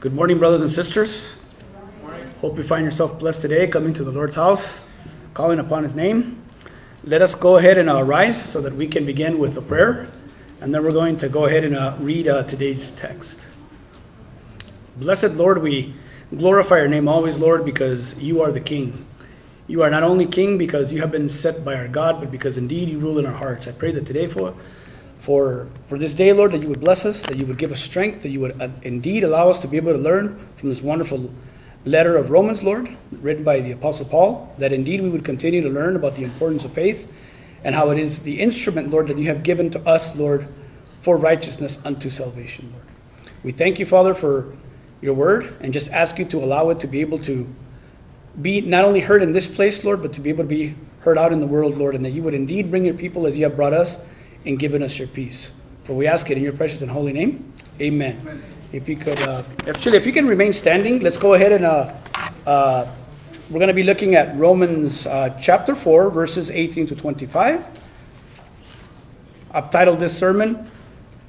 Good morning, brothers and sisters. Hope you find yourself blessed today coming to the Lord's house, calling upon his name. Let us go ahead and uh, rise so that we can begin with a prayer, and then we're going to go ahead and uh, read uh, today's text. Blessed Lord, we glorify your name always, Lord, because you are the King. You are not only King because you have been set by our God, but because indeed you rule in our hearts. I pray that today for for, for this day, Lord, that you would bless us, that you would give us strength, that you would uh, indeed allow us to be able to learn from this wonderful letter of Romans, Lord, written by the Apostle Paul, that indeed we would continue to learn about the importance of faith and how it is the instrument, Lord, that you have given to us, Lord, for righteousness unto salvation, Lord. We thank you, Father, for your word and just ask you to allow it to be able to be not only heard in this place, Lord, but to be able to be heard out in the world, Lord, and that you would indeed bring your people as you have brought us and given us your peace. For we ask it in your precious and holy name. Amen. Amen. If you could, uh, actually, if you can remain standing, let's go ahead and uh, uh, we're going to be looking at Romans uh, chapter 4, verses 18 to 25. I've titled this sermon,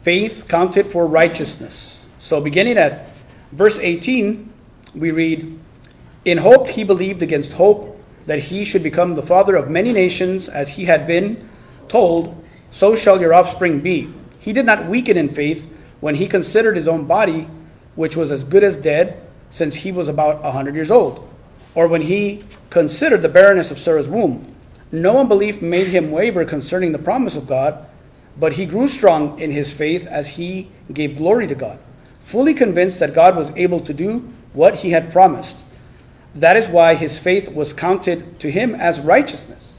Faith Counted for Righteousness. So, beginning at verse 18, we read, In hope he believed against hope that he should become the father of many nations, as he had been told so shall your offspring be. He did not weaken in faith when he considered his own body, which was as good as dead, since he was about a hundred years old, or when he considered the barrenness of Sarah's womb. No unbelief made him waver concerning the promise of God, but he grew strong in his faith as he gave glory to God, fully convinced that God was able to do what he had promised. That is why his faith was counted to him as righteousness.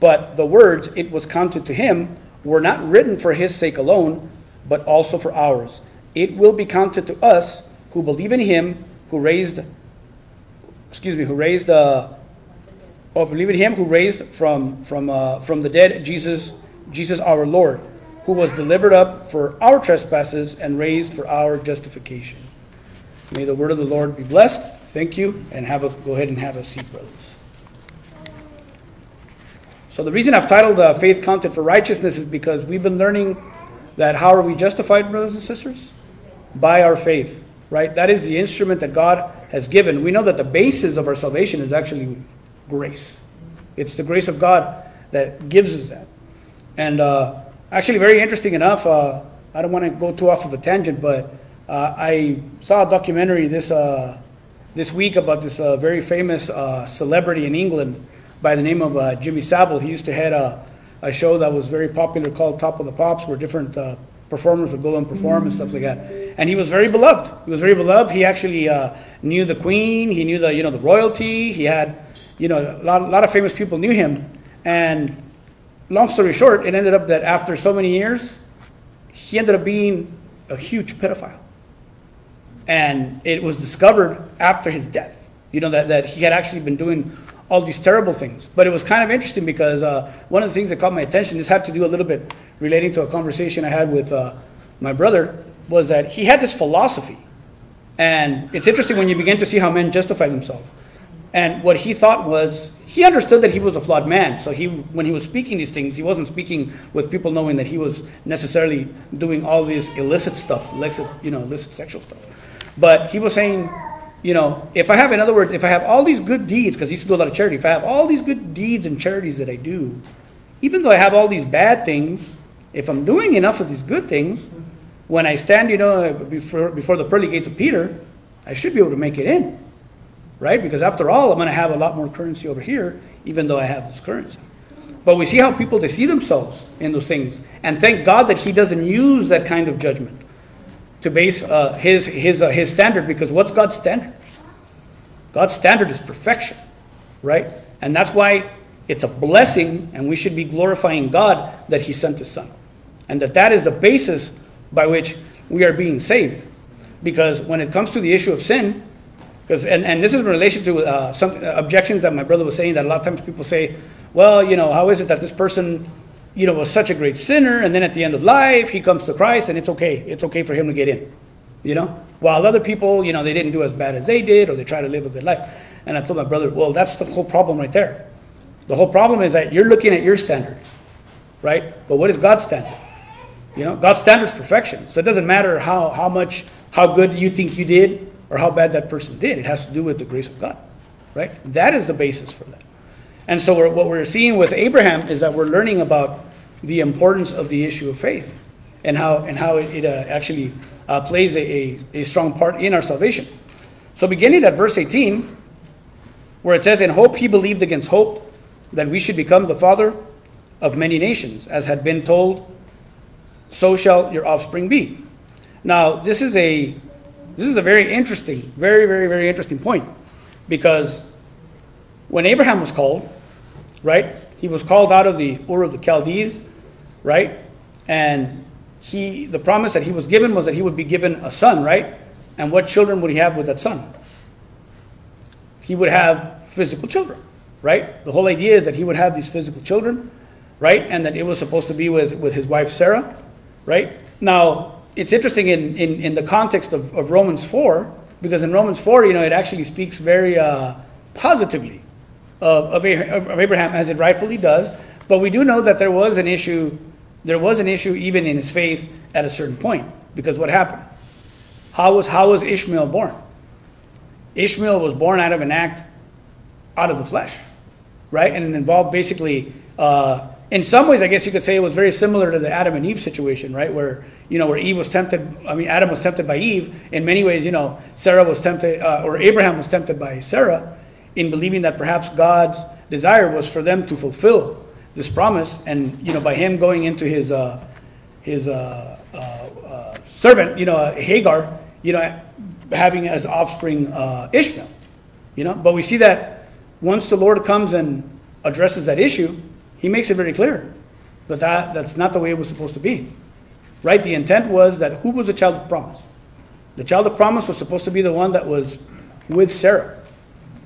But the words, it was counted to him, were not written for his sake alone, but also for ours. It will be counted to us who believe in him who raised, excuse me, who raised, uh, or believe in him who raised from, from, uh, from the dead Jesus, Jesus our Lord, who was delivered up for our trespasses and raised for our justification. May the word of the Lord be blessed. Thank you, and have a, go ahead and have a seat, brothers. So the reason I've titled uh, Faith Counted for Righteousness is because we've been learning that how are we justified, brothers and sisters? By our faith, right? That is the instrument that God has given. We know that the basis of our salvation is actually grace. It's the grace of God that gives us that. And uh, actually, very interesting enough, uh, I don't want to go too off of a tangent, but uh, I saw a documentary this, uh, this week about this uh, very famous celebrity in England by the name of uh, Jimmy Savile. He used to head a, a show that was very popular called Top of the Pops, where different uh, performers would go and perform and stuff like that. And he was very beloved. He was very beloved. He actually uh, knew the Queen. He knew the you know the royalty. He had you know a lot, a lot of famous people knew him. And long story short, it ended up that after so many years, he ended up being a huge pedophile. And it was discovered after his death. You know that, that he had actually been doing all these terrible things. But it was kind of interesting because uh, one of the things that caught my attention, this had to do a little bit relating to a conversation I had with uh, my brother, was that he had this philosophy. And it's interesting when you begin to see how men justify themselves. And what he thought was, he understood that he was a flawed man. So he, when he was speaking these things, he wasn't speaking with people knowing that he was necessarily doing all this illicit stuff, illicit, you know, illicit sexual stuff. But he was saying, you know, if I have, in other words, if I have all these good deeds, because he used to do a lot of charity, if I have all these good deeds and charities that I do, even though I have all these bad things, if I'm doing enough of these good things, when I stand, you know, before, before the pearly gates of Peter, I should be able to make it in, right? Because after all, I'm going to have a lot more currency over here, even though I have this currency. But we see how people they see themselves in those things, and thank God that He doesn't use that kind of judgment to base uh, his, his, uh, his standard because what's God's standard? God's standard is perfection, right? And that's why it's a blessing and we should be glorifying God that he sent his son. And that that is the basis by which we are being saved. Because when it comes to the issue of sin, because and, and this is in relation to uh, some objections that my brother was saying that a lot of times people say, well, you know, how is it that this person you know, was such a great sinner, and then at the end of life, he comes to Christ, and it's okay. It's okay for him to get in, you know? While other people, you know, they didn't do as bad as they did, or they try to live a good life. And I told my brother, well, that's the whole problem right there. The whole problem is that you're looking at your standards, right? But what is God's standard? You know, God's standard is perfection. So it doesn't matter how, how much, how good you think you did, or how bad that person did. It has to do with the grace of God, right? That is the basis for that. And so we're, what we're seeing with Abraham is that we're learning about the importance of the issue of faith and how, and how it, it uh, actually uh, plays a, a, a strong part in our salvation. So beginning at verse 18, where it says, In hope he believed against hope that we should become the father of many nations, as had been told, so shall your offspring be. Now, this is a this is a very interesting, very, very, very interesting point. Because when Abraham was called, right, he was called out of the Ur of the Chaldees, right? And he the promise that he was given was that he would be given a son, right? And what children would he have with that son? He would have physical children, right? The whole idea is that he would have these physical children, right? And that it was supposed to be with, with his wife Sarah, right? Now, it's interesting in, in, in the context of, of Romans 4, because in Romans 4, you know, it actually speaks very uh, positively of, of, Abraham as it rightfully does. But we do know that there was an issue, there was an issue even in his faith at a certain point. Because what happened? How was, how was Ishmael born? Ishmael was born out of an act out of the flesh, right? And it involved basically, uh, in some ways, I guess you could say it was very similar to the Adam and Eve situation, right? Where, you know, where Eve was tempted, I mean, Adam was tempted by Eve. In many ways, you know, Sarah was tempted, uh, or Abraham was tempted by Sarah in believing that perhaps God's desire was for them to fulfill this promise. And, you know, by him going into his, uh, his uh, uh, uh servant, you know, Hagar, you know, having as offspring uh, Ishmael. You know, but we see that once the Lord comes and addresses that issue, He makes it very clear that, that that's not the way it was supposed to be. Right? The intent was that who was the child of promise? The child of promise was supposed to be the one that was with Sarah,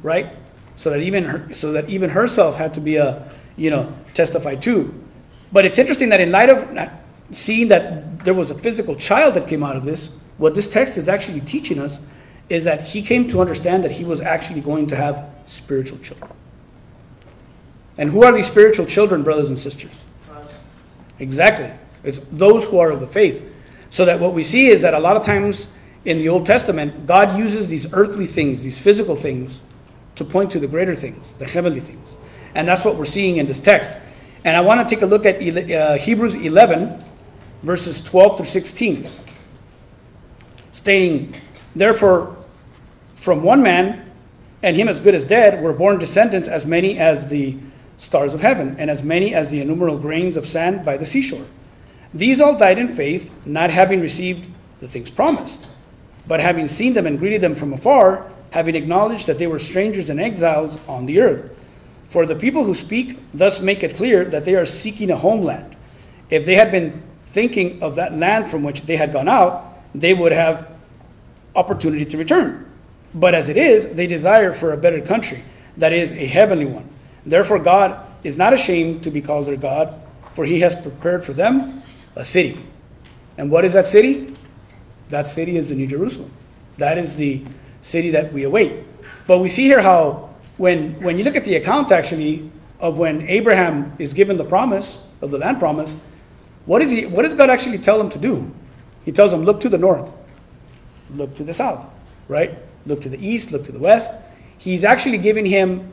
right? So that even her, so that even herself had to be a you know testified to. But it's interesting that in light of seeing that there was a physical child that came out of this, what this text is actually teaching us is that he came to understand that he was actually going to have spiritual children. And who are these spiritual children, brothers and sisters? Exactly. It's those who are of the faith. So that what we see is that a lot of times in the Old Testament, God uses these earthly things, these physical things, to point to the greater things, the heavenly things. And that's what we're seeing in this text. And I want to take a look at uh, Hebrews 11, verses 12 through 16 stating, Therefore, from one man, and him as good as dead, were born descendants as many as the stars of heaven, and as many as the innumerable grains of sand by the seashore. These all died in faith, not having received the things promised, but having seen them and greeted them from afar, having acknowledged that they were strangers and exiles on the earth. For the people who speak thus make it clear that they are seeking a homeland. If they had been thinking of that land from which they had gone out, they would have opportunity to return. But as it is, they desire for a better country, that is, a heavenly one. Therefore, God is not ashamed to be called their God, for he has prepared for them a city. And what is that city? That city is the New Jerusalem. That is the city that we await. But we see here how, when, when you look at the account actually of when Abraham is given the promise of the land promise, what, is he, what does God actually tell him to do? He tells him, Look to the north look to the south, right? Look to the east, look to the west. He's actually giving him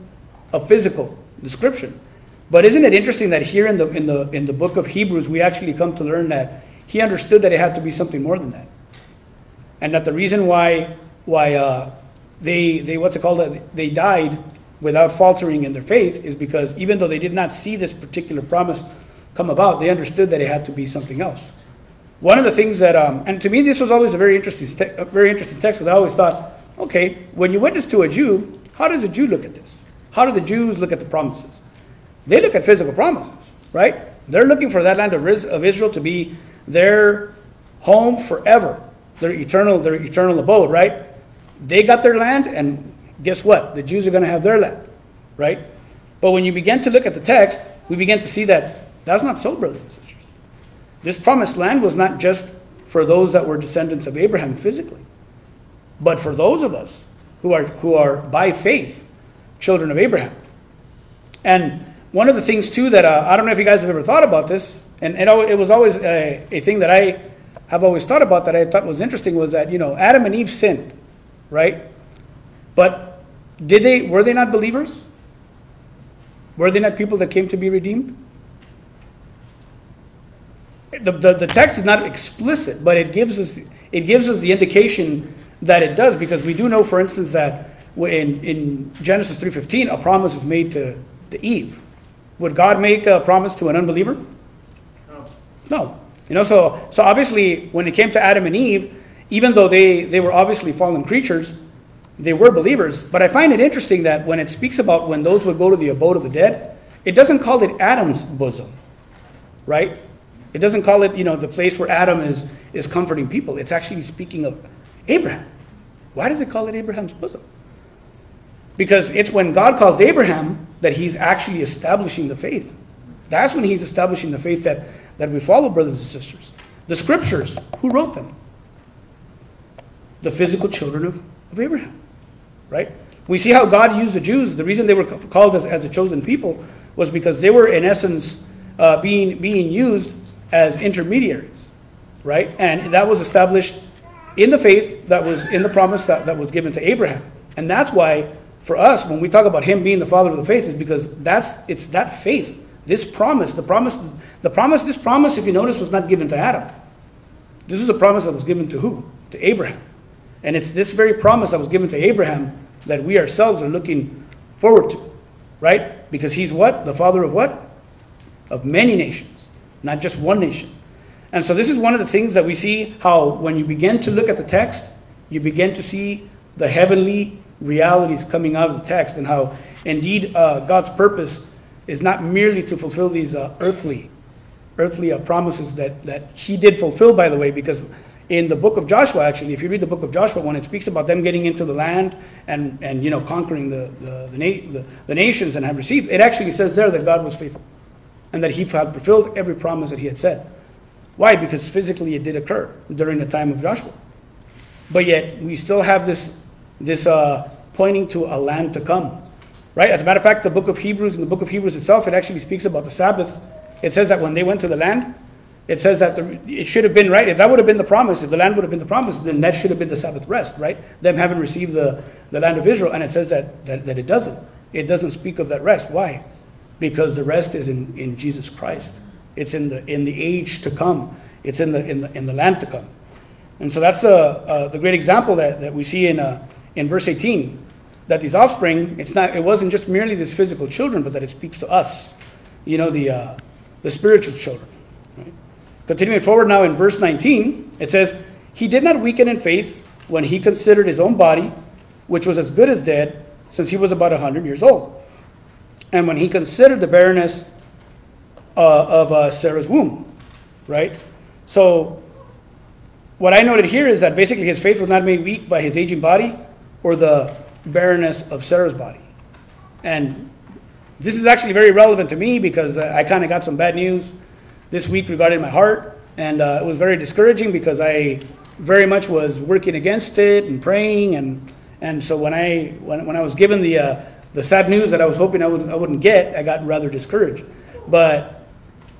a physical description. But isn't it interesting that here in the in the in the book of Hebrews we actually come to learn that he understood that it had to be something more than that, and that the reason why why uh, they they what's it called they died without faltering in their faith is because even though they did not see this particular promise come about, they understood that it had to be something else. One of the things that, um, and to me, this was always a very interesting, te- a very interesting text because I always thought, okay, when you witness to a Jew, how does a Jew look at this? How do the Jews look at the promises? They look at physical promises, right? They're looking for that land of Israel to be their home forever, their eternal, their eternal abode, right? They got their land, and guess what? The Jews are going to have their land, right? But when you begin to look at the text, we begin to see that that's not so, brothers and sisters. This promised land was not just for those that were descendants of Abraham physically, but for those of us who are, who are by faith children of Abraham. And one of the things, too, that uh, I don't know if you guys have ever thought about this, and, and it was always a, a thing that I have always thought about that I thought was interesting was that, you know, Adam and Eve sinned, right? But did they were they not believers? Were they not people that came to be redeemed? The, the, the text is not explicit, but it gives us it gives us the indication that it does because we do know, for instance, that in, in Genesis 3.15, a promise is made to, to Eve. Would God make a promise to an unbeliever? No. No. You know, so, so obviously when it came to Adam and Eve, even though they, they were obviously fallen creatures, they were believers. But I find it interesting that when it speaks about when those would go to the abode of the dead, it doesn't call it Adam's bosom, right? It doesn't call it, you know, the place where Adam is, is comforting people. It's actually speaking of Abraham. Why does it call it Abraham's bosom? Because it's when God calls Abraham that he's actually establishing the faith. That's when he's establishing the faith that, that we follow, brothers and sisters. The scriptures, who wrote them? The physical children of, of Abraham, right? We see how God used the Jews. The reason they were called as, as a chosen people was because they were, in essence, uh, being, being used as intermediaries, right? And that was established in the faith that was in the promise that, that was given to Abraham. And that's why for us, when we talk about him being the father of the faith, is because that's it's that faith. This promise, the promise, the promise, this promise, if you notice, was not given to Adam. This is a promise that was given to who? To Abraham. And it's this very promise that was given to Abraham that we ourselves are looking forward to. Right? Because he's what? The father of what? Of many nations, not just one nation. And so this is one of the things that we see how when you begin to look at the text, you begin to see the heavenly realities coming out of the text and how indeed uh, God's purpose is not merely to fulfill these uh, earthly earthly uh, promises that, that he did fulfill by the way because in the book of joshua actually if you read the book of joshua when it speaks about them getting into the land and, and you know conquering the, the, the, na- the, the nations and have received it actually says there that god was faithful and that he had fulfilled every promise that he had said why because physically it did occur during the time of joshua but yet we still have this this uh, pointing to a land to come. Right? As a matter of fact, the book of Hebrews, in the book of Hebrews itself, it actually speaks about the Sabbath. It says that when they went to the land, it says that the, it should have been right. If that would have been the promise, if the land would have been the promise, then that should have been the Sabbath rest, right? Them having received the, the land of Israel. And it says that, that, that it doesn't. It doesn't speak of that rest. Why? Because the rest is in, in Jesus Christ. It's in the, in the age to come. It's in the, in the, in the land to come. And so that's uh, uh, the great example that, that we see in, uh, in verse 18 that these offspring, it's not, it wasn't just merely these physical children, but that it speaks to us, you know, the, uh, the spiritual children. Continuing forward now in verse 19, it says, He did not weaken in faith when he considered his own body, which was as good as dead, since he was about 100 years old. And when he considered the barrenness uh, of uh, Sarah's womb, right? So, what I noted here is that basically his faith was not made weak by his aging body or the barrenness of Sarah's body. And this is actually very relevant to me because I kind of got some bad news this week regarding my heart. And uh, it was very discouraging because I very much was working against it and praying. And, and so when I, when, when I was given the, uh, the sad news that I was hoping I, would, I wouldn't get, I got rather discouraged. But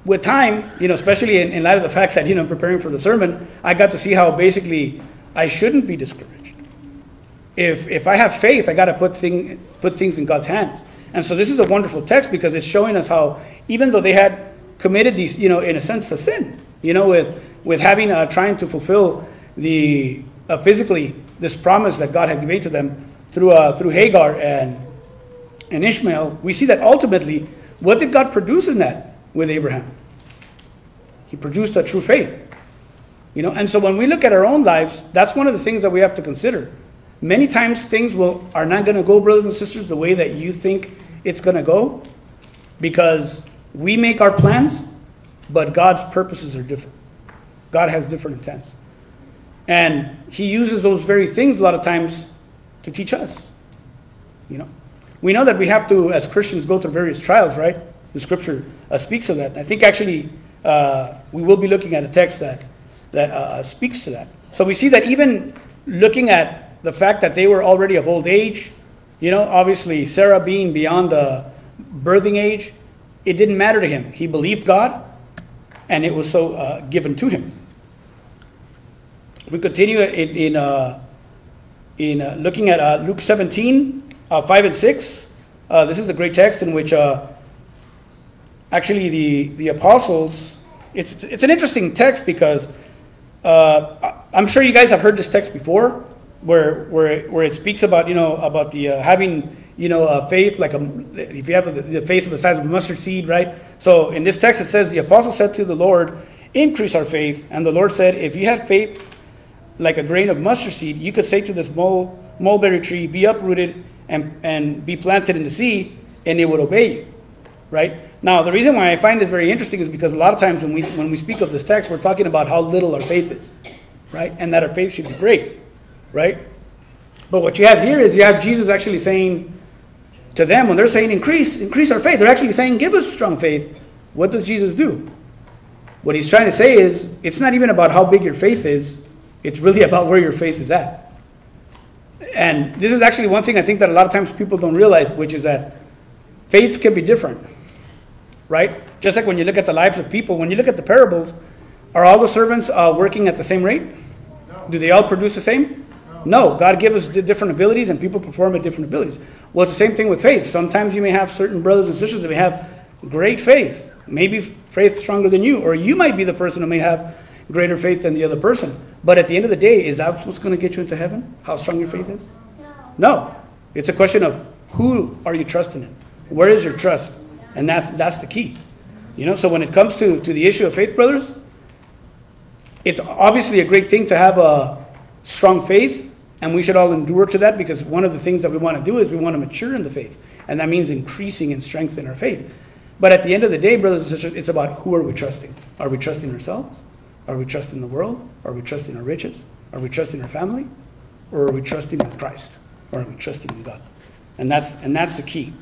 with time, you know, especially in, in light of the fact that, you know, preparing for the sermon, I got to see how basically I shouldn't be discouraged if, if I have faith, I got to put, thing, put things in God's hands. And so this is a wonderful text because it's showing us how, even though they had committed these, you know, in a sense, a sin, you know, with, with having, uh, trying to fulfill the, uh, physically, this promise that God had made to them through, uh, through Hagar and, and Ishmael, we see that ultimately, what did God produce in that with Abraham? He produced a true faith. You know, and so when we look at our own lives, that's one of the things that we have to consider Many times things will are not going to go, brothers and sisters, the way that you think it's going to go because we make our plans, but God's purposes are different. God has different intents. And he uses those very things a lot of times to teach us. You know, we know that we have to, as Christians, go through various trials, right? The scripture uh, speaks of that. I think actually uh, we will be looking at a text that that uh, speaks to that. So we see that even looking at the fact that they were already of old age, you know, obviously Sarah being beyond the birthing age, it didn't matter to him. He believed God, and it was so uh, given to him. We continue in, in uh, in uh, looking at uh, Luke 17, uh, 5 and 6. Uh, this is a great text in which actually the, the apostles, it's, it's an interesting text because I'm sure you guys have heard this text before where, where, where it speaks about, you know, about the having, you know, uh, faith, like a, if you have the, faith of the size of a mustard seed, right? So in this text it says, the apostle said to the Lord, increase our faith. And the Lord said, if you had faith like a grain of mustard seed, you could say to this mole, mulberry tree, be uprooted and, and be planted in the sea, and it would obey you, right? Now, the reason why I find this very interesting is because a lot of times when we, when we speak of this text, we're talking about how little our faith is, right? And that our faith should be great, right? But what you have here is you have Jesus actually saying to them, when they're saying increase, increase our faith, they're actually saying give us strong faith. What does Jesus do? What he's trying to say is it's not even about how big your faith is, it's really about where your faith is at. And this is actually one thing I think that a lot of times people don't realize, which is that faiths can be different, right? Just like when you look at the lives of people, when you look at the parables, are all the servants uh, working at the same rate? No. Do they all produce the same? No. God gives us different abilities and people perform at different abilities. Well, it's the same thing with faith. Sometimes you may have certain brothers and sisters that may have great faith, maybe faith stronger than you, or you might be the person who may have greater faith than the other person. But at the end of the day, is that what's going to get you into heaven? How strong your faith is? No. It's a question of who are you trusting in? Where is your trust? And that's that's the key. You know, so when it comes to, to the issue of faith, brothers, it's obviously a great thing to have a strong faith, and we should all endure to that because one of the things that we want to do is we want to mature in the faith. And that means increasing and strengthening our faith. But at the end of the day, brothers and sisters, it's about who are we trusting? Are we trusting ourselves? Are we trusting the world? Are we trusting our riches? Are we trusting our family? Or are we trusting in Christ? Or are we trusting in God? And that's, and that's the key.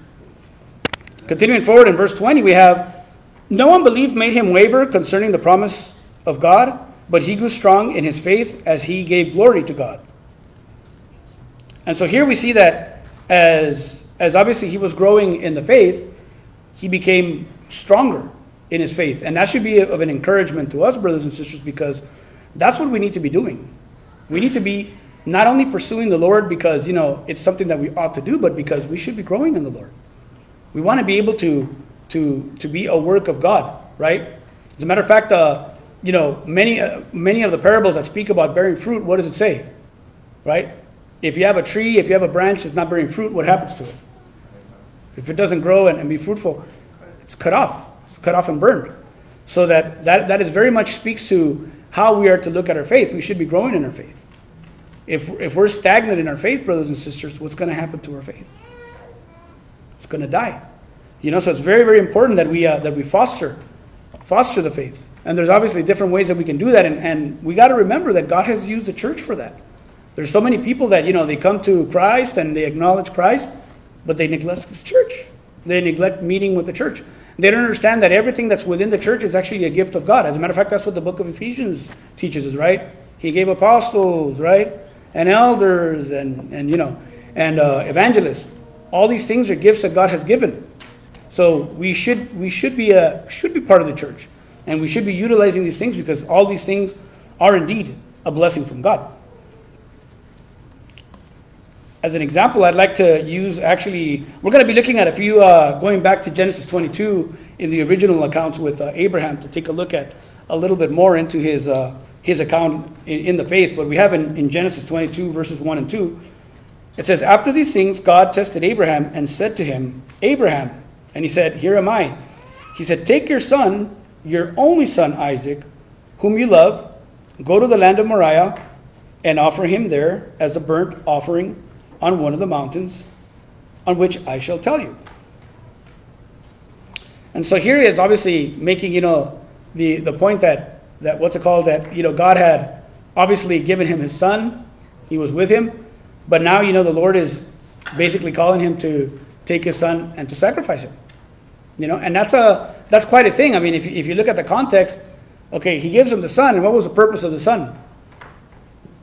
Continuing forward in verse 20, we have No unbelief made him waver concerning the promise of God, but he grew strong in his faith as he gave glory to God. And so here we see that as, as obviously he was growing in the faith, he became stronger in his faith. And that should be of an encouragement to us, brothers and sisters, because that's what we need to be doing. We need to be not only pursuing the Lord because, you know, it's something that we ought to do, but because we should be growing in the Lord. We want to be able to, to, to be a work of God, right? As a matter of fact, uh, you know, many, uh, many of the parables that speak about bearing fruit, what does it say? Right? If you have a tree, if you have a branch that's not bearing fruit, what happens to it? If it doesn't grow and, and be fruitful, it's cut off It's cut off and burned. So that, that, that is very much speaks to how we are to look at our faith. We should be growing in our faith. If, if we're stagnant in our faith, brothers and sisters, what's going to happen to our faith? It's going to die. You know, so it's very, very important that we, uh, that we foster, foster the faith. And there's obviously different ways that we can do that. And, and we got to remember that God has used the church for that. There's so many people that, you know, they come to Christ and they acknowledge Christ, but they neglect His church. They neglect meeting with the church. They don't understand that everything that's within the church is actually a gift of God. As a matter of fact, that's what the book of Ephesians teaches us, right? He gave apostles, right? And elders and, and you know, and uh, evangelists. All these things are gifts that God has given. So we should we should be a should be part of the church. And we should be utilizing these things because all these things are indeed a blessing from God as an example, I'd like to use actually, we're going to be looking at a few, uh, going back to Genesis 22 in the original accounts with uh, Abraham to take a look at a little bit more into his, uh, his account in, in, the faith. But we have in, in Genesis 22, verses 1 and 2, it says, After these things, God tested Abraham and said to him, Abraham, and he said, Here am I. He said, Take your son, your only son Isaac, whom you love, go to the land of Moriah, and offer him there as a burnt offering on one of the mountains on which I shall tell you. And so here he is obviously making, you know, the, the point that, that what's it called, that, you know, God had obviously given him his son, he was with him, but now, you know, the Lord is basically calling him to take his son and to sacrifice him. You know, and that's a that's quite a thing. I mean, if if you look at the context, okay, he gives him the son, and what was the purpose of the son?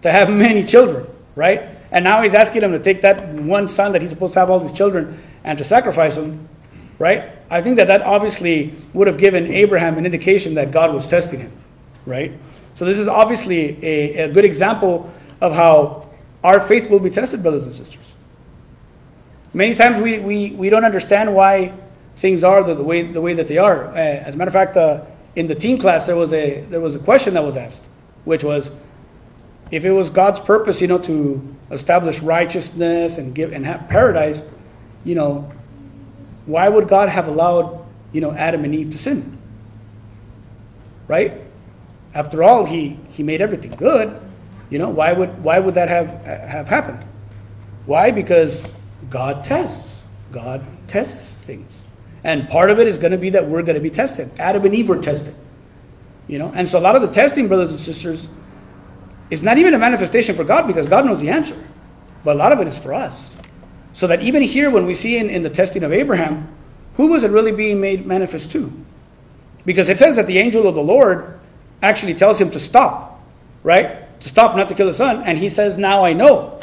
To have many children, right? And now he's asking him to take that one son that he's supposed to have all these children and to sacrifice him, right? I think that that obviously would have given Abraham an indication that God was testing him, right? So this is obviously a, a good example of how our faith will be tested, brothers and sisters. Many times we, we, we don't understand why things are the, the way, the way that they are. Uh, as a matter of fact, uh, in the teen class, there was, a, there was a question that was asked, which was, if it was God's purpose, you know, to establish righteousness and give and have paradise, you know, why would God have allowed, you know, Adam and Eve to sin? Right? After all, he, he made everything good. You know, why would why would that have have happened? Why? Because God tests. God tests things. And part of it is going to be that we're going to be tested. Adam and Eve were tested. You know, and so a lot of the testing, brothers and sisters, is not even a manifestation for God because God knows the answer. But a lot of it is for us. So that even here, when we see in, in the testing of Abraham, who was it really being made manifest to? Because it says that the angel of the Lord actually tells him to stop, right? To stop not to kill the son. And he says, Now I know,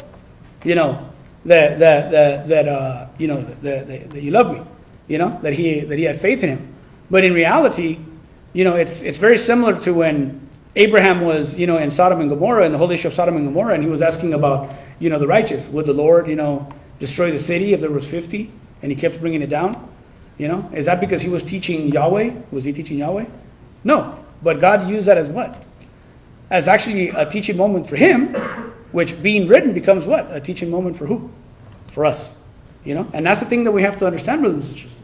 you know, that, that, that, that uh, you know, that, that, that you love me you know, that he, that he had faith in him. But in reality, you know, it's, it's very similar to when Abraham was, you know, in Sodom and Gomorrah, in the holy issue of Sodom and Gomorrah, and he was asking about, you know, the righteous. Would the Lord, you know, destroy the city if there was 50? And he kept bringing it down. You know, is that because he was teaching Yahweh? Was he teaching Yahweh? No. But God used that as what? As actually a teaching moment for him, which being written becomes what? A teaching moment for who? For us. You know, and that's the thing that we have to understand, brothers and sisters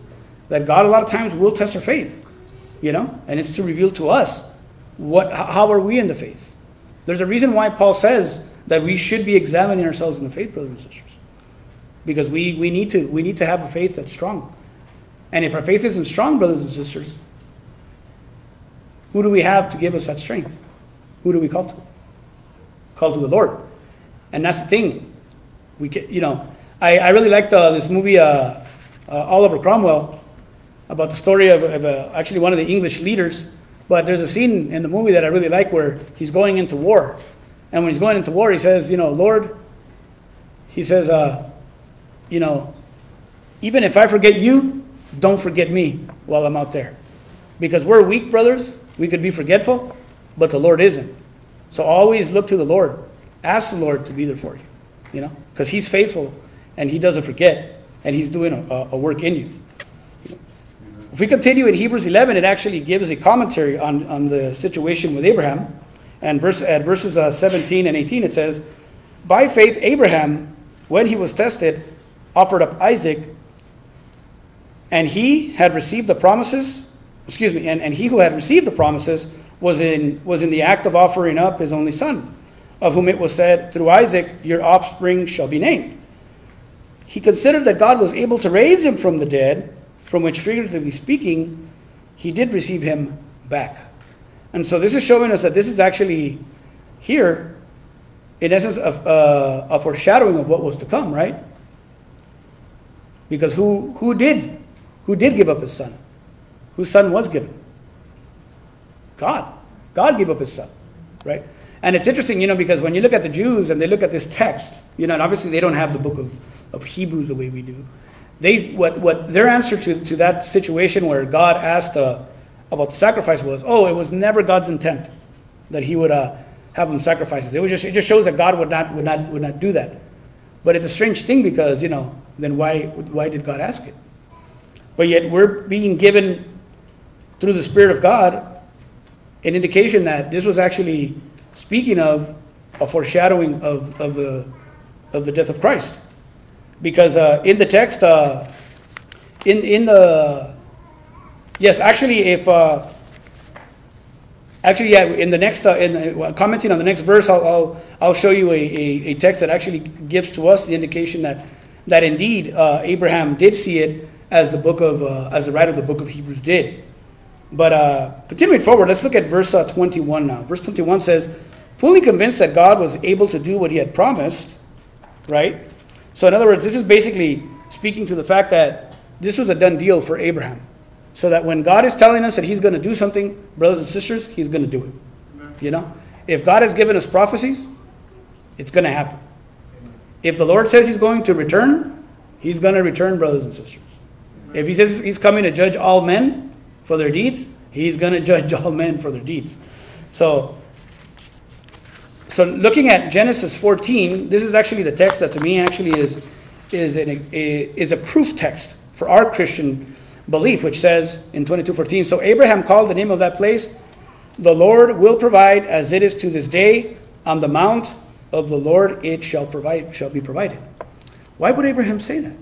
that God a lot of times will test our faith, you know, and it's to reveal to us what how are we in the faith. There's a reason why Paul says that we should be examining ourselves in the faith, brothers and sisters, because we we need to we need to have a faith that's strong, and if our faith isn't strong, brothers and sisters, who do we have to give us that strength? Who do we call to? Call to the Lord, and that's the thing. We can, you know, I, I really liked uh, this movie, uh, uh, Oliver Cromwell about the story of, of uh, actually one of the English leaders. But there's a scene in the movie that I really like where he's going into war. And when he's going into war, he says, You know, Lord, he says, uh, You know, even if I forget you, don't forget me while I'm out there. Because we're weak, brothers. We could be forgetful, but the Lord isn't. So always look to the Lord. Ask the Lord to be there for you, you know, because He's faithful and He doesn't forget and He's doing a, a work in you. If we continue in Hebrews 11, it actually gives a commentary on, on the situation with Abraham. And verse, at verses uh, 17 and 18, it says, By faith, Abraham, when he was tested, offered up Isaac, and he had received the promises, excuse me, and, and he who had received the promises was in, was in the act of offering up his only son, of whom it was said, Through Isaac your offspring shall be named. He considered that God was able to raise him from the dead from which, figuratively speaking, he did receive him back. And so this is showing us that this is actually here, in essence, a, a, uh, a foreshadowing of what was to come, right? Because who, who did? Who did give up his son? Whose son was given? God. God gave up his son, right? And it's interesting, you know, because when you look at the Jews and they look at this text, you know, and obviously they don't have the book of, of Hebrews the way we do they what what their answer to, to that situation where God asked uh, about the sacrifice was, oh, it was never God's intent that He would uh, have them sacrifices. It was just it just shows that God would not would not would not do that. But it's a strange thing because you know then why why did God ask it? But yet we're being given through the Spirit of God an indication that this was actually speaking of a foreshadowing of, of the of the death of Christ because uh, in the text, uh, in in the yes, actually, if uh, actually yeah, in the next uh, in uh, commenting on the next verse, I'll I'll, I'll show you a, a, a, text that actually gives to us the indication that that indeed uh, Abraham did see it as the book of as the writer of the book of Hebrews did. But continuing forward, let's look at verse 21 now. Verse 21 says, "Fully convinced that God was able to do what He had promised." Right so, in other words, this is basically speaking to the fact that this was a done deal for Abraham. So that when God is telling us that He's going to do something, brothers and sisters, He's going to do it. Amen. You know? If God has given us prophecies, it's going to happen. If the Lord says He's going to return, He's going to return, brothers and sisters. Amen. If He says He's coming to judge all men for their deeds, He's going to judge all men for their deeds. So, so looking at Genesis 14, this is actually the text that to me actually is, is, an, a, is a proof text for our Christian belief, which says in 22:14, so Abraham called the name of that place, the Lord will provide as it is to this day, on the mount of the Lord it shall provide shall be provided. Why would Abraham say that?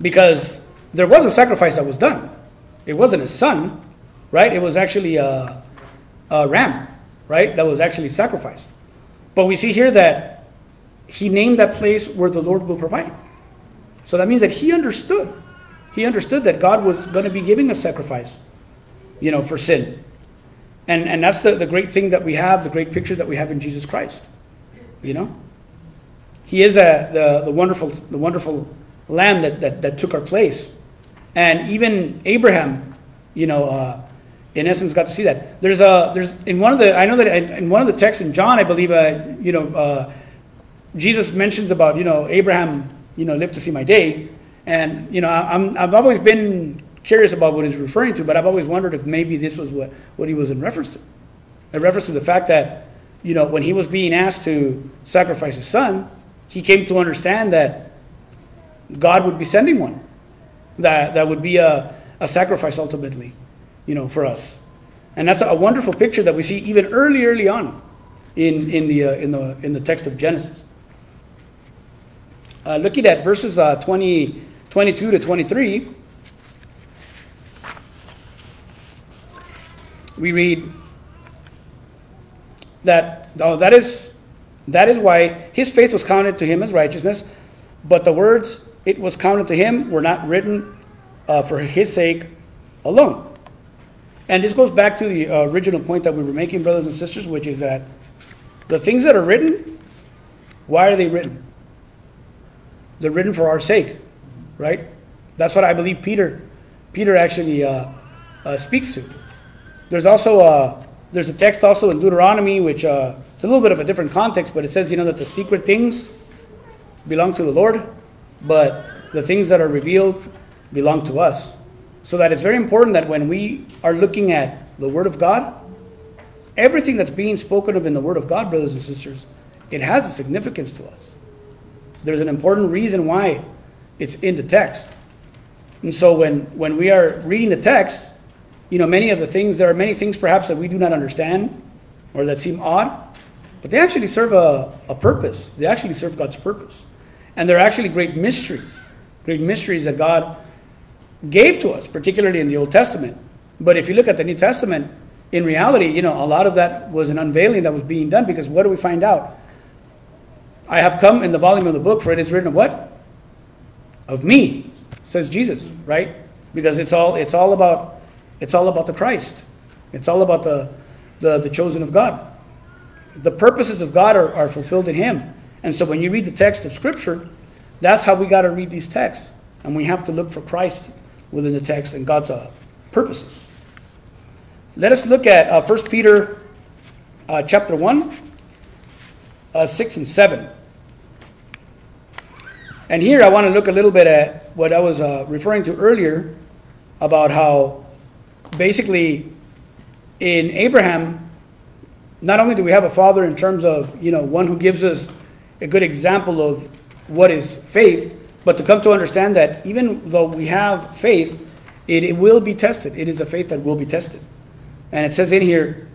Because there was a sacrifice that was done. It wasn't his son, right? It was actually a, a ram, right? That was actually sacrificed. But we see here that he named that place where the Lord will provide. So that means that he understood. He understood that God was going to be giving a sacrifice, you know, for sin. And, and that's the, the great thing that we have, the great picture that we have in Jesus Christ. You know? He is a, the, the, wonderful, the wonderful lamb that, that, that took our place. And even Abraham, you know, uh, in essence, got to see that. There's a there's in one of the I know that in one of the texts in John, I believe, uh, you know, uh, Jesus mentions about you know Abraham, you know, lived to see my day, and you know, I'm I've always been curious about what he's referring to, but I've always wondered if maybe this was what what he was in reference to, in reference to the fact that you know when he was being asked to sacrifice his son, he came to understand that God would be sending one that, that would be a, a sacrifice ultimately, you know, for us. And that's a wonderful picture that we see even early, early on in, in, the, uh, in, the, in the text of Genesis. Uh, looking at verses uh, 20, 22 to 23, we read that, oh, that is, that is why his faith was counted to him as righteousness, but the words it was counted to him were not written uh, for his sake alone. And this goes back to the uh, original point that we were making, brothers and sisters, which is that the things that are written, why are they written? They're written for our sake, right? That's what I believe Peter, Peter actually uh, uh speaks to. There's also a, uh, there's a text also in Deuteronomy, which uh, it's a little bit of a different context, but it says, you know, that the secret things belong to the Lord but the things that are revealed belong to us. So that it's very important that when we are looking at the Word of God, everything that's being spoken of in the Word of God, brothers and sisters, it has a significance to us. There's an important reason why it's in the text. And so when, when we are reading the text, you know, many of the things, there are many things perhaps that we do not understand or that seem odd, but they actually serve a, a purpose. They actually serve God's purpose. And they're actually great mysteries, great mysteries that God gave to us, particularly in the Old Testament. But if you look at the New Testament, in reality, you know, a lot of that was an unveiling that was being done because what do we find out? I have come in the volume of the book, for it is written of what? Of me, says Jesus, right? Because it's all it's all about it's all about the Christ. It's all about the the, the chosen of God. The purposes of God are, are fulfilled in him. And so when you read the text of Scripture, that's how we got to read these texts. And we have to look for Christ within the text and God's uh, purposes. Let us look at uh, 1 Peter uh, chapter 1, uh, 6 and 7. And here I want to look a little bit at what I was uh, referring to earlier about how basically in Abraham, not only do we have a father in terms of, you know, one who gives us a good example of what is faith, but to come to understand that even though we have faith, it, it will be tested. It is a faith that will be tested. And it says in here,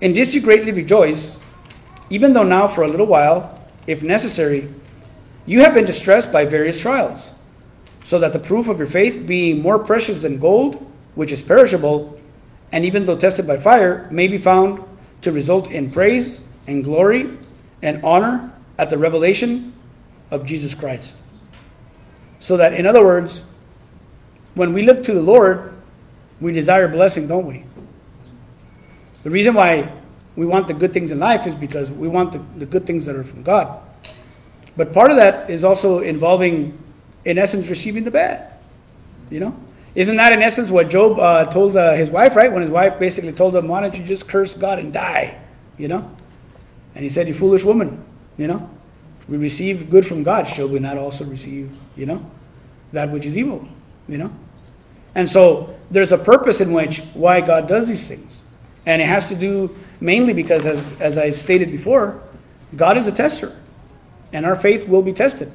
In this you greatly rejoice, even though now for a little while, if necessary, you have been distressed by various trials, so that the proof of your faith, being more precious than gold, which is perishable, and even though tested by fire, may be found to result in praise and glory and honor at the revelation of Jesus Christ. So that, in other words, when we look to the Lord, we desire blessing, don't we? The reason why we want the good things in life is because we want the, the good things that are from God. But part of that is also involving, in essence, receiving the bad. You know? Isn't that, in essence, what Job uh, told uh, his wife, right? When his wife basically told him, Why don't you just curse God and die? You know? And he said, You foolish woman. You know, we receive good from God. Shall we not also receive, you know, that which is evil? You know, and so there's a purpose in which why God does these things, and it has to do mainly because, as, as I stated before, God is a tester, and our faith will be tested.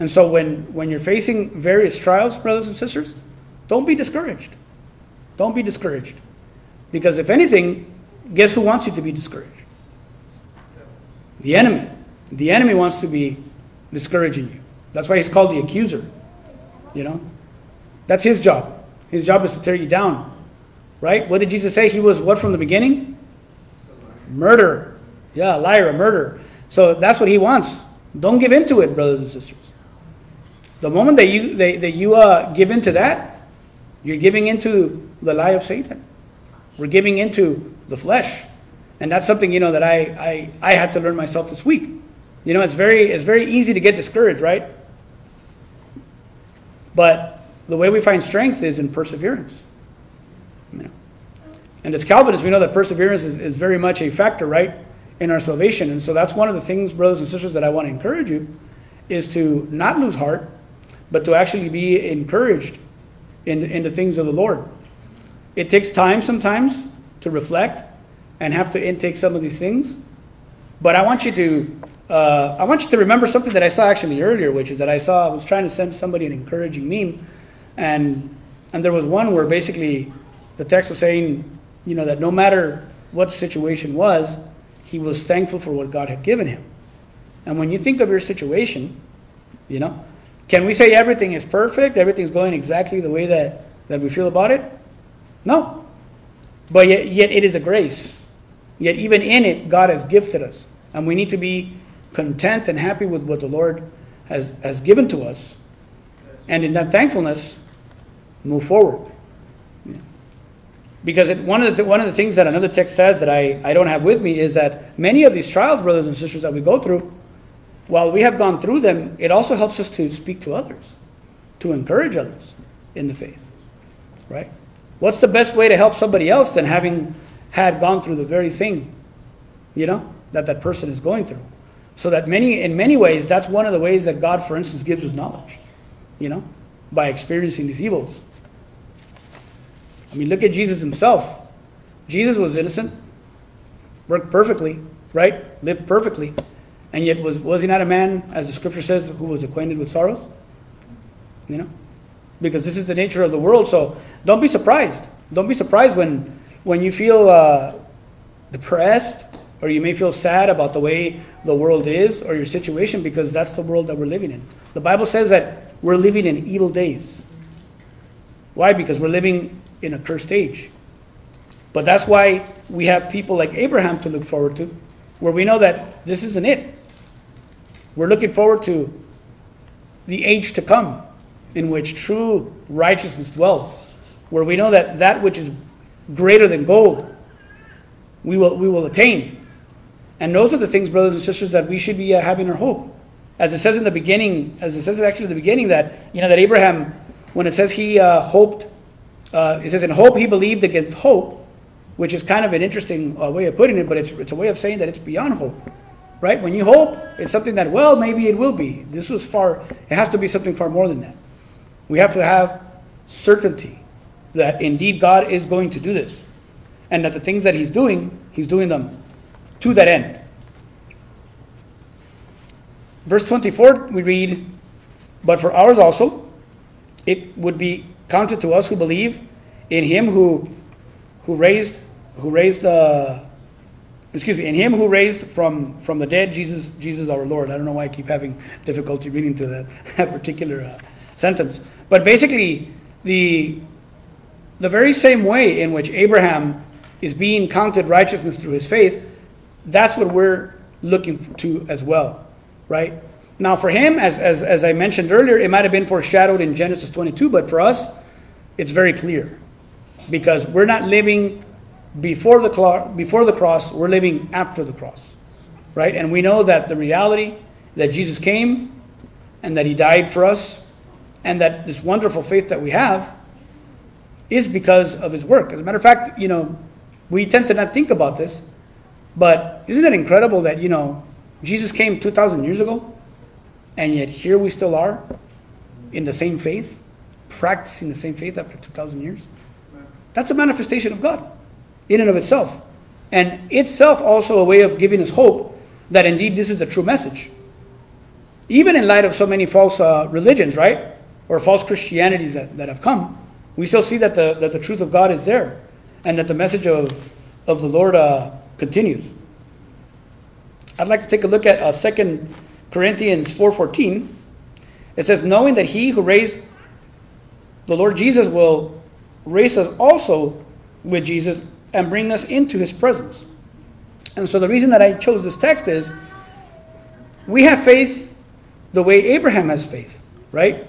And so when, when you're facing various trials, brothers and sisters, don't be discouraged. Don't be discouraged. Because if anything, guess who wants you to be discouraged? The enemy. The enemy wants to be discouraging you. That's why he's called the accuser. You know? That's his job. His job is to tear you down. Right? What did Jesus say? He was what from the beginning? Murder. Yeah, a liar, a murderer. So that's what he wants. Don't give in to it, brothers and sisters. The moment that you that, that you uh, give into that, you're giving into the lie of Satan. We're giving into the flesh. And that's something, you know, that I, I, I had to learn myself this week. You know, it's very, it's very easy to get discouraged, right? But the way we find strength is in perseverance. And as Calvinists, we know that perseverance is, is very much a factor, right, in our salvation. And so that's one of the things, brothers and sisters, that I want to encourage you is to not lose heart, but to actually be encouraged in, in the things of the Lord. It takes time sometimes to reflect and have to intake some of these things. But I want you to uh, I want you to remember something that I saw actually earlier, which is that I saw I was trying to send somebody an encouraging meme, and and there was one where basically the text was saying, you know, that no matter what situation was, he was thankful for what God had given him. And when you think of your situation, you know, can we say everything is perfect, everything's going exactly the way that, that we feel about it? No. But yet, yet it is a grace. Yet even in it, God has gifted us. And we need to be content and happy with what the Lord has, has given to us. And in that thankfulness, move forward. Because it, one, of the, one of the things that another text says that I, I don't have with me is that many of these trials, brothers and sisters, that we go through, while we have gone through them, it also helps us to speak to others, to encourage others in the faith. Right? What's the best way to help somebody else than having had gone through the very thing, you know, that that person is going through? So that many, in many ways, that's one of the ways that God, for instance, gives us knowledge, you know, by experiencing these evils. I mean, look at Jesus himself. Jesus was innocent, worked perfectly, right? Lived perfectly. And yet, was, was he not a man, as the scripture says, who was acquainted with sorrows? You know? Because this is the nature of the world. So don't be surprised. Don't be surprised when, when you feel uh, depressed or you may feel sad about the way the world is or your situation because that's the world that we're living in. The Bible says that we're living in evil days. Why? Because we're living in a cursed age. But that's why we have people like Abraham to look forward to, where we know that this isn't it. We're looking forward to the age to come in which true righteousness dwells, where we know that that which is greater than gold, we will, we will attain. And those are the things, brothers and sisters, that we should be uh, having our hope. As it says in the beginning, as it says actually in the beginning, that, you know, that Abraham, when it says he uh, hoped, uh, it says, in hope he believed against hope, which is kind of an interesting uh, way of putting it, but it's, it's a way of saying that it's beyond hope right? When you hope, it's something that, well, maybe it will be. This was far, it has to be something far more than that. We have to have certainty that indeed God is going to do this and that the things that He's doing, He's doing them to that end. Verse 24, we read, But for ours also, it would be counted to us who believe in Him who, who raised, who raised the excuse me, in him who raised from, from the dead Jesus, Jesus our Lord. I don't know why I keep having difficulty reading to that, particular uh, sentence. But basically, the, the very same way in which Abraham is being counted righteousness through his faith, that's what we're looking to as well, right? Now, for him, as, as, as I mentioned earlier, it might have been foreshadowed in Genesis 22, but for us, it's very clear because we're not living before the, cl- before the cross, we're living after the cross, right? And we know that the reality that Jesus came and that he died for us and that this wonderful faith that we have is because of his work. As a matter of fact, you know, we tend to not think about this, but isn't it incredible that, you know, Jesus came 2,000 years ago and yet here we still are in the same faith, practicing the same faith after 2,000 years? That's a manifestation of God in and of itself. and itself also a way of giving us hope that indeed this is a true message. Even in light of so many false uh, religions, right? Or false Christianities that, that have come, we still see that the, that the truth of God is there and that the message of, of the Lord uh, continues. I'd like to take a look at uh, 2 Corinthians 4.14. It says, knowing that he who raised the Lord Jesus will raise us also with Jesus and bring us into his presence. And so the reason that I chose this text is we have faith the way Abraham has faith, right?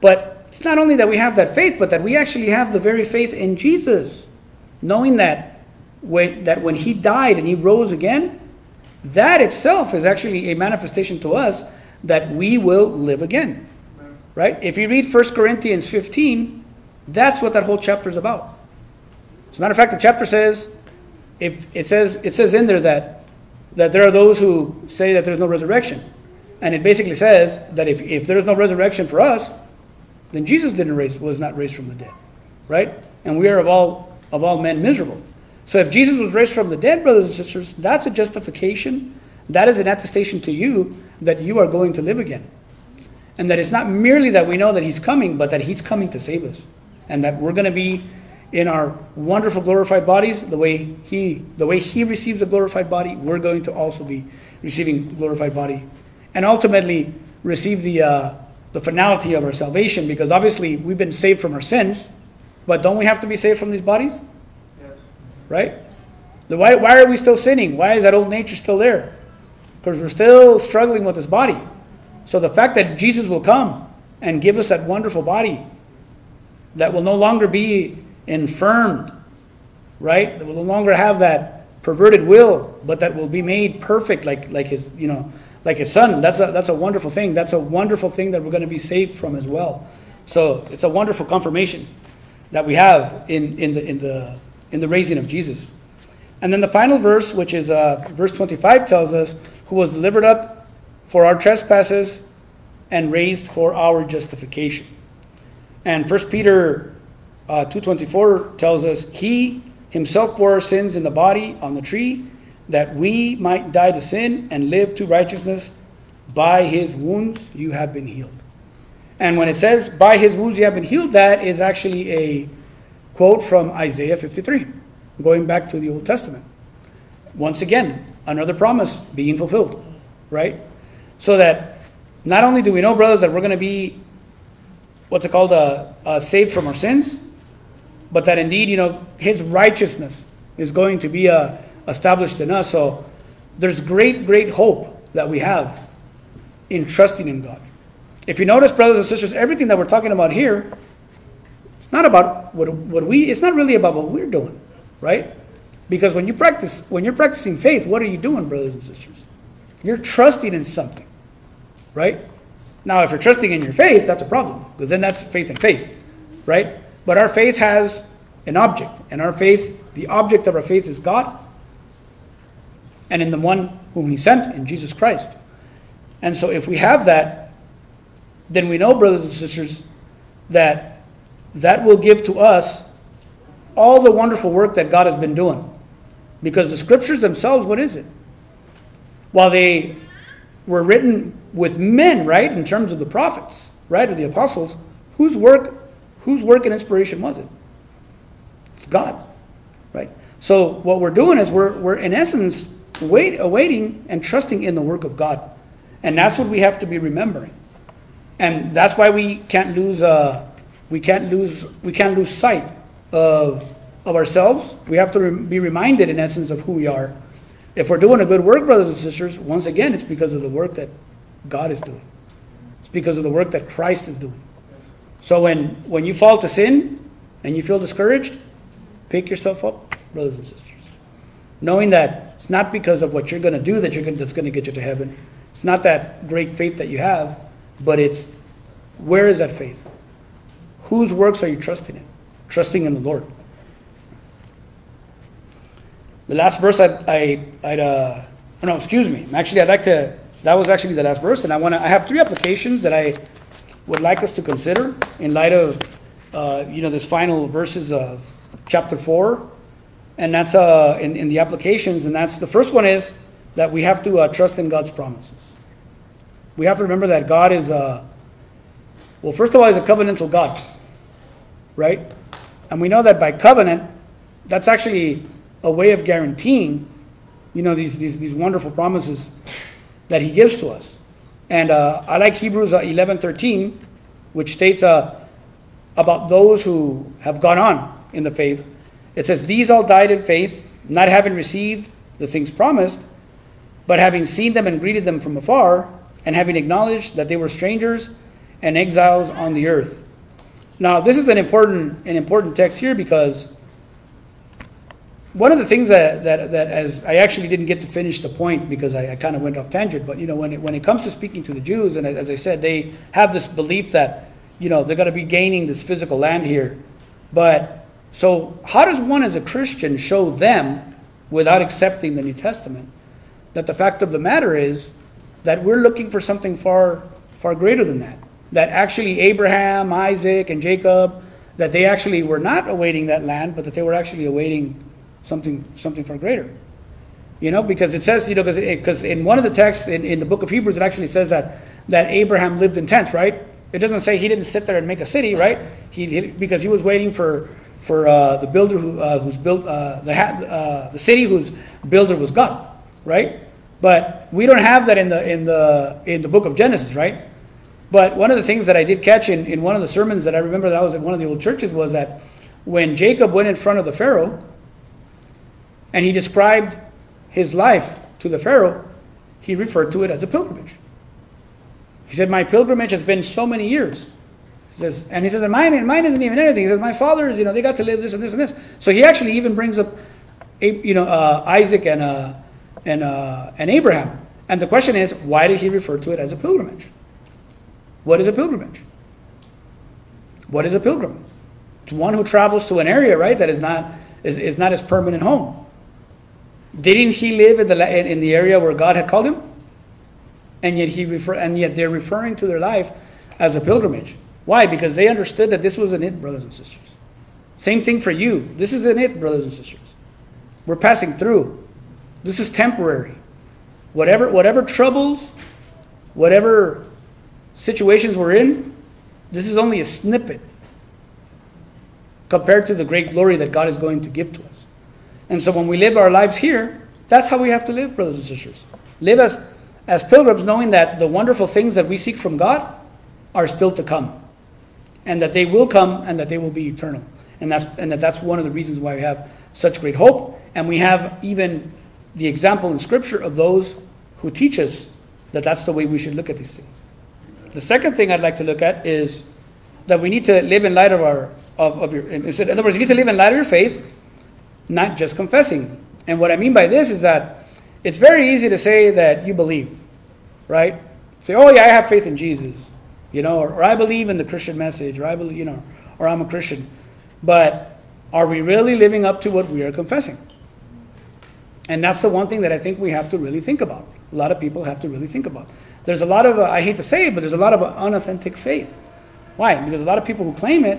But it's not only that we have that faith, but that we actually have the very faith in Jesus, knowing that when, that when he died and he rose again, that itself is actually a manifestation to us that we will live again. Right? If you read 1 Corinthians 15, that's what that whole chapter is about. As a matter of fact, the chapter says, if it says it says in there that that there are those who say that there's no resurrection. And it basically says that if, if there's no resurrection for us, then Jesus didn't raise was not raised from the dead. Right? And we are of all of all men miserable. So if Jesus was raised from the dead, brothers and sisters, that's a justification. That is an attestation to you that you are going to live again. And that it's not merely that we know that he's coming, but that he's coming to save us. And that we're going to be in our wonderful glorified bodies, the way he the way he receives a glorified body, we're going to also be receiving glorified body. And ultimately receive the uh, the finality of our salvation, because obviously we've been saved from our sins, but don't we have to be saved from these bodies? Right? Why, why are we still sinning? Why is that old nature still there? because we're still struggling with this body. So the fact that Jesus will come and give us that wonderful body that will no longer be infirmed, right? That will no longer have that perverted will, but that will be made perfect like, like his, you know, like his son. That's a, that's a wonderful thing. That's a wonderful thing that we're going to be saved from as well. So it's a wonderful confirmation that we have in, in, the, in, the, in the raising of Jesus. And then the final verse, which is uh, verse 25, tells us who was delivered up for our trespasses and raised for our justification. And 1 Peter uh, 2.24 tells us, He himself bore our sins in the body on the tree, that we might die to sin and live to righteousness. By his wounds you have been healed. And when it says, by his wounds you have been healed, that is actually a quote from Isaiah 53, going back to the Old Testament. Once again, another promise being fulfilled, right? So that not only do we know, brothers, that we're going to be, what's it called, uh, uh, saved from our sins, but that indeed, you know, His righteousness is going to be uh, established in us. So there's great, great hope that we have in trusting in God. If you notice, brothers and sisters, everything that we're talking about here, it's not about what, what we, it's not really about what we're doing, right? Because when you practice, when you're practicing faith, what are you doing, brothers and sisters? You're trusting in something, right? Now, if you're trusting in your faith, that's a problem, because then that's faith in faith, right? But our faith has an object, and our faith, the object of our faith is God, and in the one whom He sent, in Jesus Christ. And so, if we have that, then we know, brothers and sisters, that that will give to us all the wonderful work that God has been doing. Because the scriptures themselves, what is it? While they were written with men, right, in terms of the prophets, right, or the apostles, whose work, whose work and inspiration was it? It's God, right? So what we're doing is we're, we're in essence wait, awaiting and trusting in the work of God. And that's what we have to be remembering. And that's why we can't lose, uh, we can't lose, we can't lose sight of of ourselves. We have to re- be reminded, in essence, of who we are. If we're doing a good work, brothers and sisters, once again, it's because of the work that God is doing. It's because of the work that Christ is doing. So when, when you fall to sin and you feel discouraged, pick yourself up, brothers and sisters. Knowing that it's not because of what you're going to do that you're gonna, that's going to get you to heaven. It's not that great faith that you have, but it's where is that faith? Whose works are you trusting in? Trusting in the Lord. The last verse I, I, I'd, uh, oh no, excuse me. Actually, I'd like to, that was actually the last verse, and I want to, I have three applications that I would like us to consider in light of, uh, you know, this final verses of chapter 4 and that's uh, in, in the applications, and that's the first one is that we have to uh, trust in God's promises. We have to remember that God is, uh, well, first of all, He's a covenantal God, right? And we know that by covenant, that's actually a way of guaranteeing, you know, these, these, these wonderful promises that He gives to us. And uh, I like Hebrews 11 13, which states uh, about those who have gone on in the faith. It says, These all died in faith, not having received the things promised, but having seen them and greeted them from afar, and having acknowledged that they were strangers and exiles on the earth. Now, this is an important, an important text here because one of the things that, that, that as I actually didn't get to finish the point because I, I kind of went off tangent, but you know, when it, when it comes to speaking to the Jews, and as I said, they have this belief that, you know, they're going to be gaining this physical land here. But so, how does one as a Christian show them, without accepting the New Testament, that the fact of the matter is that we're looking for something far, far greater than that? That actually Abraham, Isaac, and Jacob, that they actually were not awaiting that land, but that they were actually awaiting something, something far greater. You know, because it says, you know, because in one of the texts in, in the book of Hebrews, it actually says that, that Abraham lived in tents, right? It doesn't say he didn't sit there and make a city, right? He, he because he was waiting for for uh, the builder who, uh, who's built uh, the uh, the city whose builder was God, right? But we don't have that in the in the in the book of Genesis, right? But one of the things that I did catch in, in one of the sermons that I remember that I was at one of the old churches was that when Jacob went in front of the Pharaoh and he described his life to the Pharaoh, he referred to it as a pilgrimage. He said, My pilgrimage has been so many years. He says, and he says, and mine, and mine isn't even anything. He says, my fathers, you know, they got to live this and this and this. So he actually even brings up, you know, uh, Isaac and, uh, and, uh, and Abraham. And the question is, why did he refer to it as a pilgrimage? What is a pilgrimage? What is a pilgrim? It's one who travels to an area, right, that is not, is, is not his permanent home. Didn't he live in the, in the area where God had called him? And yet, he refer, and yet they're referring to their life as a pilgrimage. Why? Because they understood that this was an it, brothers and sisters. Same thing for you. This is an it, brothers and sisters. We're passing through. This is temporary. Whatever, whatever troubles, whatever situations we're in, this is only a snippet compared to the great glory that God is going to give to us. And so when we live our lives here, that's how we have to live, brothers and sisters. Live as, as pilgrims, knowing that the wonderful things that we seek from God are still to come. And that they will come and that they will be eternal. And, that's, and that that's one of the reasons why we have such great hope. And we have even the example in Scripture of those who teach us that that's the way we should look at these things. The second thing I'd like to look at is that we need to live in light of our of, of your in other words, you need to live in light of your faith not just confessing. And what I mean by this is that it's very easy to say that you believe, right? Say, oh yeah, I have faith in Jesus, you know, or, or I believe in the Christian message, or I believe, you know, or I'm a Christian. But are we really living up to what we are confessing? And that's the one thing that I think we have to really think about. A lot of people have to really think about. There's a lot of, uh, I hate to say it, but there's a lot of uh, unauthentic faith. Why? Because a lot of people who claim it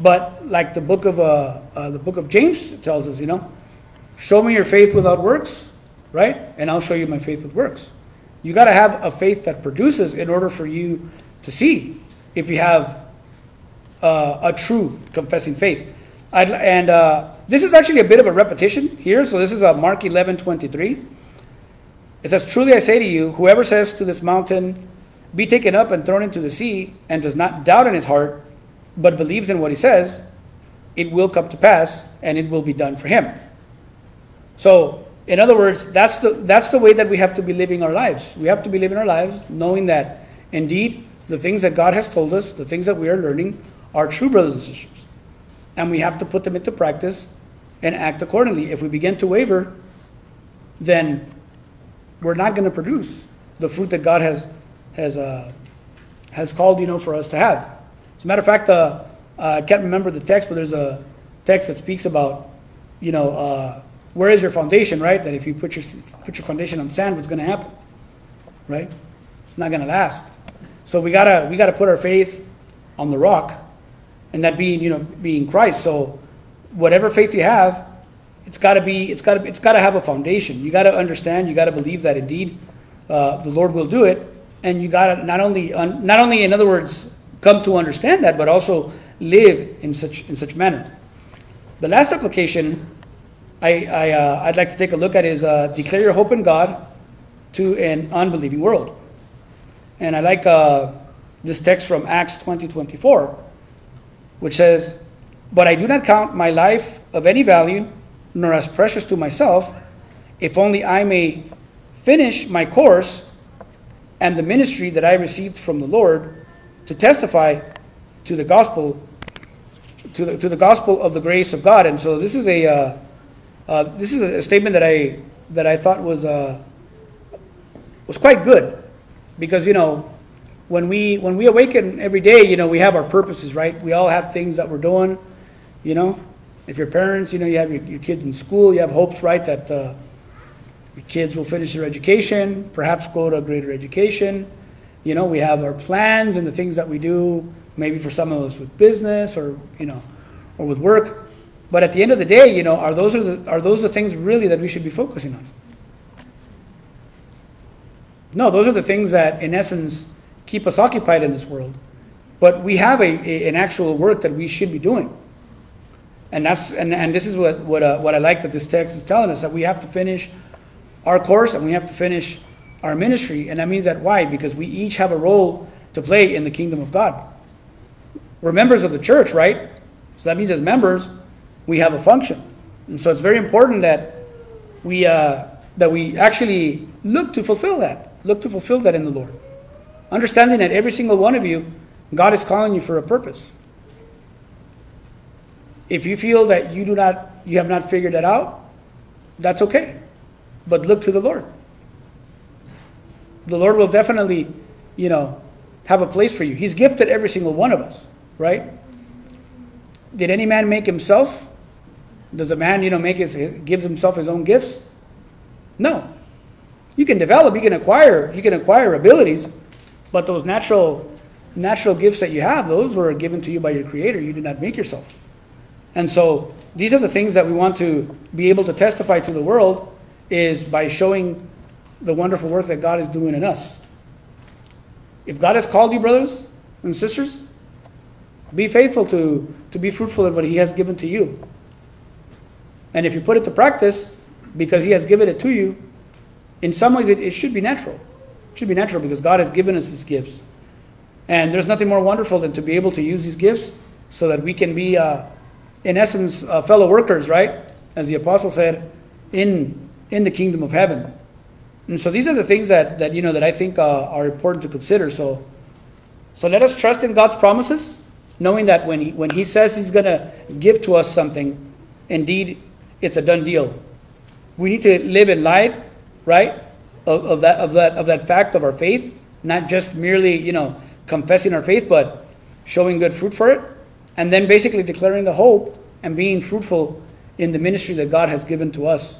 but like the book of uh, uh, the book of James tells us, you know, show me your faith without works, right? And I'll show you my faith with works. You got to have a faith that produces in order for you to see if you have uh, a true confessing faith. I'd, and uh, this is actually a bit of a repetition here. So this is uh, Mark 11 23. It says, Truly I say to you, whoever says to this mountain, Be taken up and thrown into the sea, and does not doubt in his heart, but believes in what he says, it will come to pass and it will be done for him. So, in other words, that's the, that's the way that we have to be living our lives. We have to be living our lives knowing that indeed the things that God has told us, the things that we are learning, are true, brothers and sisters. And we have to put them into practice and act accordingly. If we begin to waver, then we're not going to produce the fruit that God has, has, uh, has called you know, for us to have. As a matter of fact, uh, uh, I can't remember the text, but there's a text that speaks about, you know, uh, where is your foundation, right? That if you put your put your foundation on sand, what's going to happen, right? It's not going to last. So we gotta we gotta put our faith on the rock, and that being you know being Christ. So whatever faith you have, it's got to be, it's got to, it's got to have a foundation. You got to understand, you got to believe that indeed uh, the Lord will do it, and you got to not only, un, not only, in other words, come to understand that, but also live in such in such manner. The last application I, I uh, I'd like to take a look at is uh, declare your hope in God to an unbelieving world, and I like uh, this text from Acts twenty twenty four, which says, "But I do not count my life of any value." Nor as precious to myself, if only I may finish my course and the ministry that I received from the Lord to testify to the gospel, to the, to the gospel of the grace of God. And so this is a uh, uh, this is a statement that I that I thought was uh, was quite good, because you know when we when we awaken every day, you know we have our purposes, right? We all have things that we're doing, you know, if your parents, you know, you have your, your kids in school, you have hopes, right, that uh, your kids will finish their education, perhaps go to a greater education. You know, we have our plans and the things that we do, maybe for some of us with business or, you know, or with work. But at the end of the day, you know, are those, are, the, are those the things really that we should be focusing on? No, those are the things that, in essence, keep us occupied in this world. But we have a, a an actual work that we should be doing. And that's and, and this is what what, uh, what I like that this text is telling us that we have to finish our course and we have to finish our ministry. And that means that why? Because we each have a role to play in the kingdom of God. We're members of the church, right? So that means as members, we have a function. And so it's very important that we uh, that we actually look to fulfill that. Look to fulfill that in the Lord. Understanding that every single one of you, God is calling you for a purpose. If you feel that you do not, you have not figured that out, that's okay. But look to the Lord. The Lord will definitely, you know, have a place for you. He's gifted every single one of us, right? Did any man make himself? Does a man, you know, make his give himself his own gifts? No. You can develop, you can acquire, you can acquire abilities, but those natural natural gifts that you have, those were given to you by your creator. You did not make yourself. And so these are the things that we want to be able to testify to the world is by showing the wonderful work that God is doing in us. If God has called you, brothers and sisters, be faithful to, to be fruitful in what He has given to you. And if you put it to practice, because He has given it to you, in some ways it, it should be natural. It should be natural because God has given us His gifts. And there's nothing more wonderful than to be able to use these gifts so that we can be. Uh, in essence, uh, fellow workers, right? As the apostle said, in in the kingdom of heaven. And so these are the things that, that you know that I think uh, are important to consider. So, so let us trust in God's promises, knowing that when he, when He says He's going to give to us something, indeed, it's a done deal. We need to live in light, right, of, of that of that of that fact of our faith, not just merely you know confessing our faith, but showing good fruit for it and then basically declaring the hope and being fruitful in the ministry that God has given to us.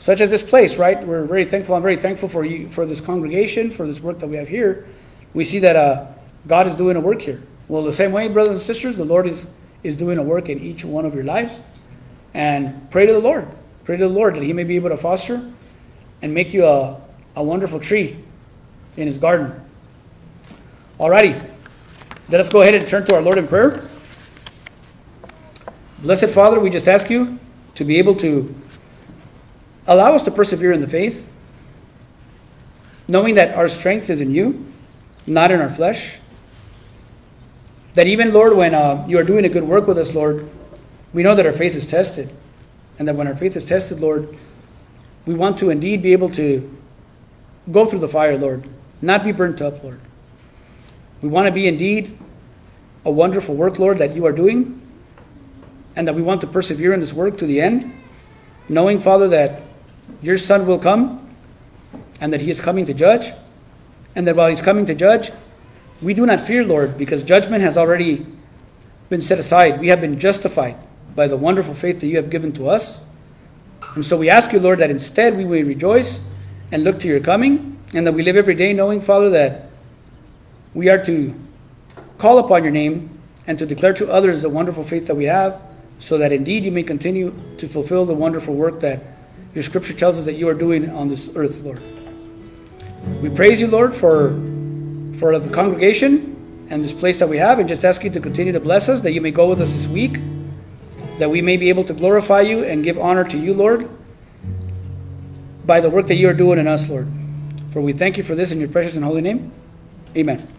Such as this place, right? We're very thankful. I'm very thankful for you, for this congregation, for this work that we have here. We see that uh, God is doing a work here. Well, the same way, brothers and sisters, the Lord is, is doing a work in each one of your lives. And pray to the Lord. Pray to the Lord that He may be able to foster and make you a, a wonderful tree in His garden. Alrighty. Let us go ahead and turn to our Lord in prayer. Blessed Father, we just ask you to be able to allow us to persevere in the faith, knowing that our strength is in you, not in our flesh. That even, Lord, when uh, you are doing a good work with us, Lord, we know that our faith is tested. And that when our faith is tested, Lord, we want to indeed be able to go through the fire, Lord, not be burnt up, Lord. We want to be indeed a wonderful work, Lord, that you are doing and that we want to persevere in this work to the end, knowing, Father, that your Son will come and that he is coming to judge, and that while he's coming to judge, we do not fear, Lord, because judgment has already been set aside. We have been justified by the wonderful faith that you have given to us. And so we ask you, Lord, that instead we may rejoice and look to your coming, and that we live every day knowing, Father, that we are to call upon your name and to declare to others the wonderful faith that we have so that indeed you may continue to fulfill the wonderful work that your scripture tells us that you are doing on this earth, Lord. We praise you, Lord, for, for the congregation and this place that we have, and just ask you to continue to bless us, that you may go with us this week, that we may be able to glorify you and give honor to you, Lord, by the work that you are doing in us, Lord. For we thank you for this in your precious and holy name. Amen.